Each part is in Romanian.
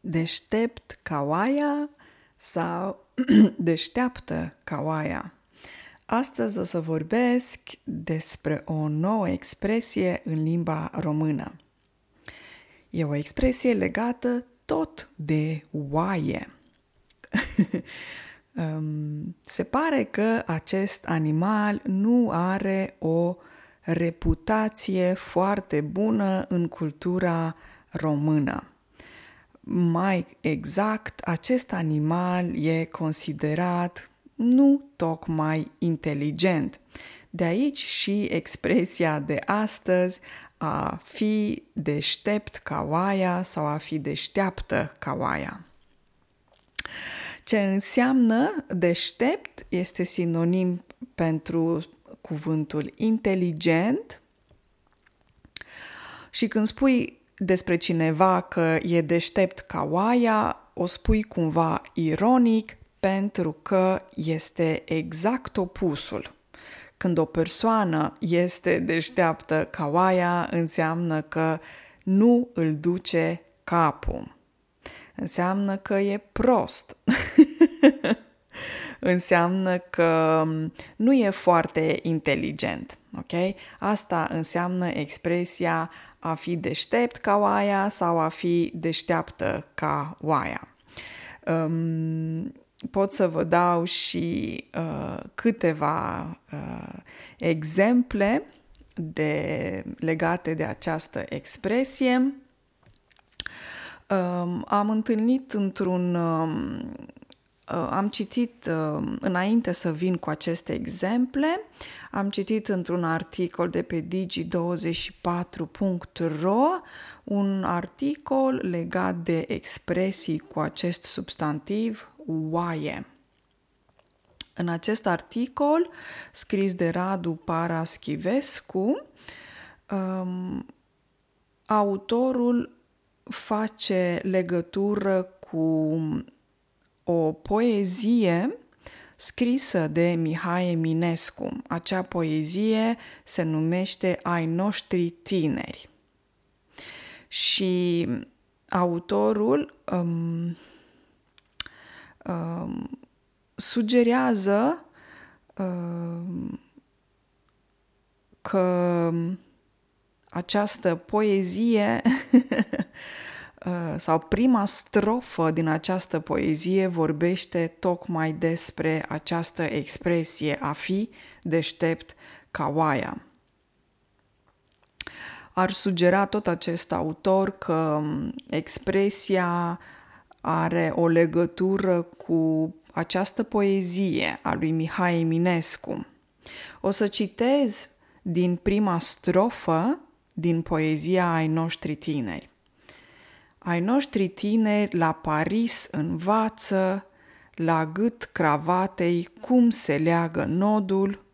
deștept ca oaia sau deșteaptă ca oaia. Astăzi o să vorbesc despre o nouă expresie în limba română. E o expresie legată tot de oaie. Se pare că acest animal nu are o reputație foarte bună în cultura română. Mai exact, acest animal e considerat nu tocmai inteligent. De aici și expresia de astăzi a fi deștept ca oaia sau a fi deșteaptă ca oaia. Ce înseamnă deștept este sinonim pentru cuvântul inteligent și când spui despre cineva că e deștept ca oaia, o spui cumva ironic pentru că este exact opusul. Când o persoană este deșteaptă ca oaia, înseamnă că nu îl duce capul. Înseamnă că e prost. înseamnă că nu e foarte inteligent. Ok? Asta înseamnă expresia a fi deștept ca oaia sau a fi deșteaptă ca oaia. Um, pot să vă dau și uh, câteva uh, exemple de, legate de această expresie. Um, am întâlnit într-un um, Uh, am citit, uh, înainte să vin cu aceste exemple, am citit într-un articol de pe digi24.ro un articol legat de expresii cu acest substantiv oaie. În acest articol, scris de Radu Paraschivescu, um, autorul face legătură cu o poezie scrisă de Mihai Eminescu. Acea poezie se numește Ai noștri tineri. Și autorul um, um, sugerează um, că această poezie Uh, sau prima strofă din această poezie vorbește tocmai despre această expresie a fi deștept ca oaia. Ar sugera tot acest autor că um, expresia are o legătură cu această poezie a lui Mihai Eminescu. O să citez din prima strofă din poezia ai noștri tineri. Ai noștri tineri la Paris învață, la gât cravatei cum se leagă nodul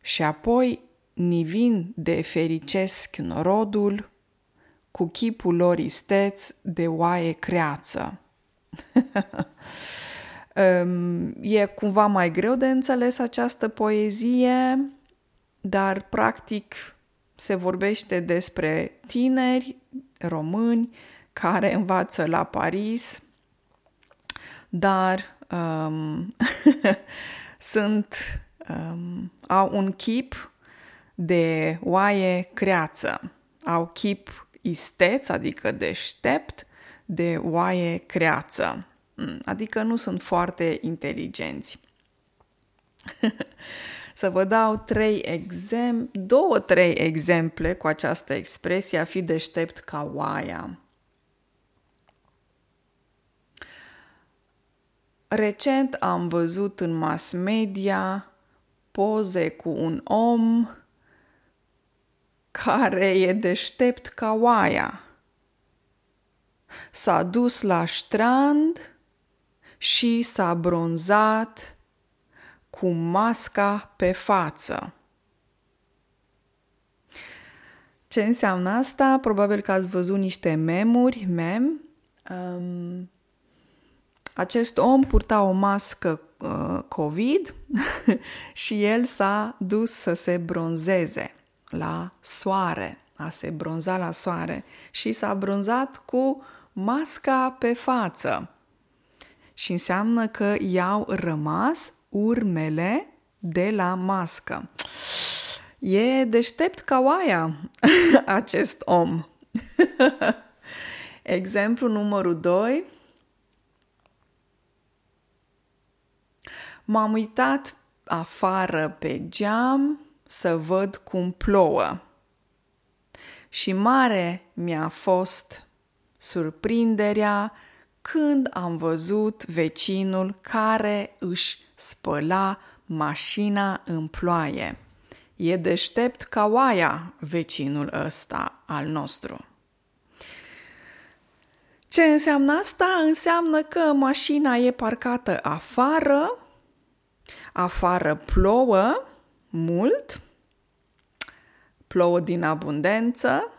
și apoi nivin de fericesc norodul cu chipul lor isteț de oaie creață. e cumva mai greu de înțeles această poezie, dar practic se vorbește despre tineri români care învață la Paris, dar um, sunt, um, au un chip de oaie creață, au chip isteț, adică deștept, de oaie creață, mm, adică nu sunt foarte inteligenți. Să vă dau trei exemple, două, trei exemple cu această expresie a fi deștept ca oaia. Recent am văzut în mass media poze cu un om care e deștept ca oaia. S-a dus la strand și s-a bronzat cu masca pe față. Ce înseamnă asta? Probabil că ați văzut niște memuri, mem, um, acest om purta o mască uh, COVID și el s-a dus să se bronzeze la soare, a se bronza la soare și s-a bronzat cu masca pe față. Și înseamnă că i-au rămas urmele de la mască. E deștept ca oaia acest om. Exemplu numărul 2. M-am uitat afară pe geam să văd cum plouă. Și mare mi-a fost surprinderea când am văzut vecinul care își spăla mașina în ploaie. E deștept ca oaia vecinul ăsta al nostru. Ce înseamnă asta? Înseamnă că mașina e parcată afară, afară plouă mult, plouă din abundență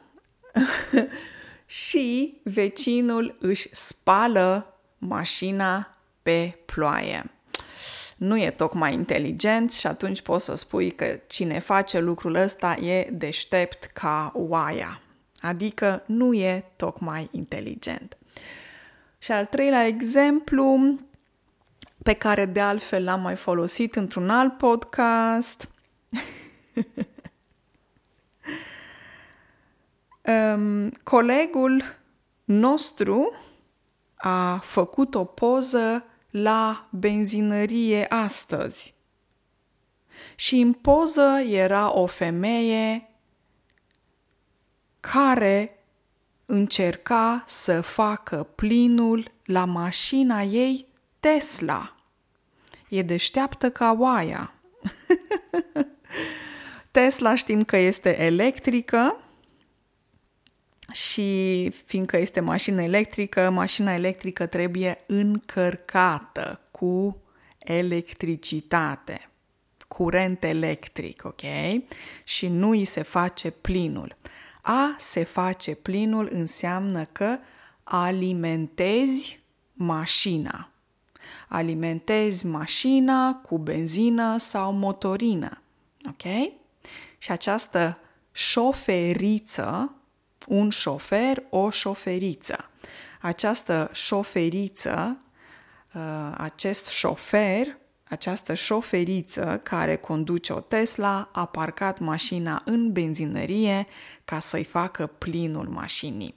și vecinul își spală mașina pe ploaie. Nu e tocmai inteligent și atunci poți să spui că cine face lucrul ăsta e deștept ca oaia. Adică nu e tocmai inteligent. Și al treilea exemplu, pe care de altfel l-am mai folosit într-un alt podcast, um, colegul nostru a făcut o poză la benzinărie astăzi. Și în poză era o femeie care încerca să facă plinul la mașina ei Tesla. E deșteaptă ca oaia. Tesla știm că este electrică și fiindcă este mașină electrică, mașina electrică trebuie încărcată cu electricitate, curent electric, ok? Și nu îi se face plinul. A se face plinul înseamnă că alimentezi mașina. Alimentezi mașina cu benzină sau motorină. Ok? Și această șoferiță, un șofer, o șoferiță. Această șoferiță, uh, acest șofer această șoferiță care conduce o Tesla a parcat mașina în benzinărie ca să-i facă plinul mașinii.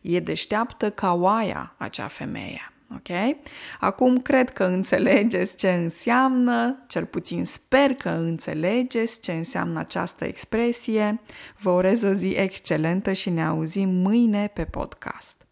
E deșteaptă ca oaia acea femeie. Ok? Acum cred că înțelegeți ce înseamnă, cel puțin sper că înțelegeți ce înseamnă această expresie. Vă urez o zi excelentă și ne auzim mâine pe podcast.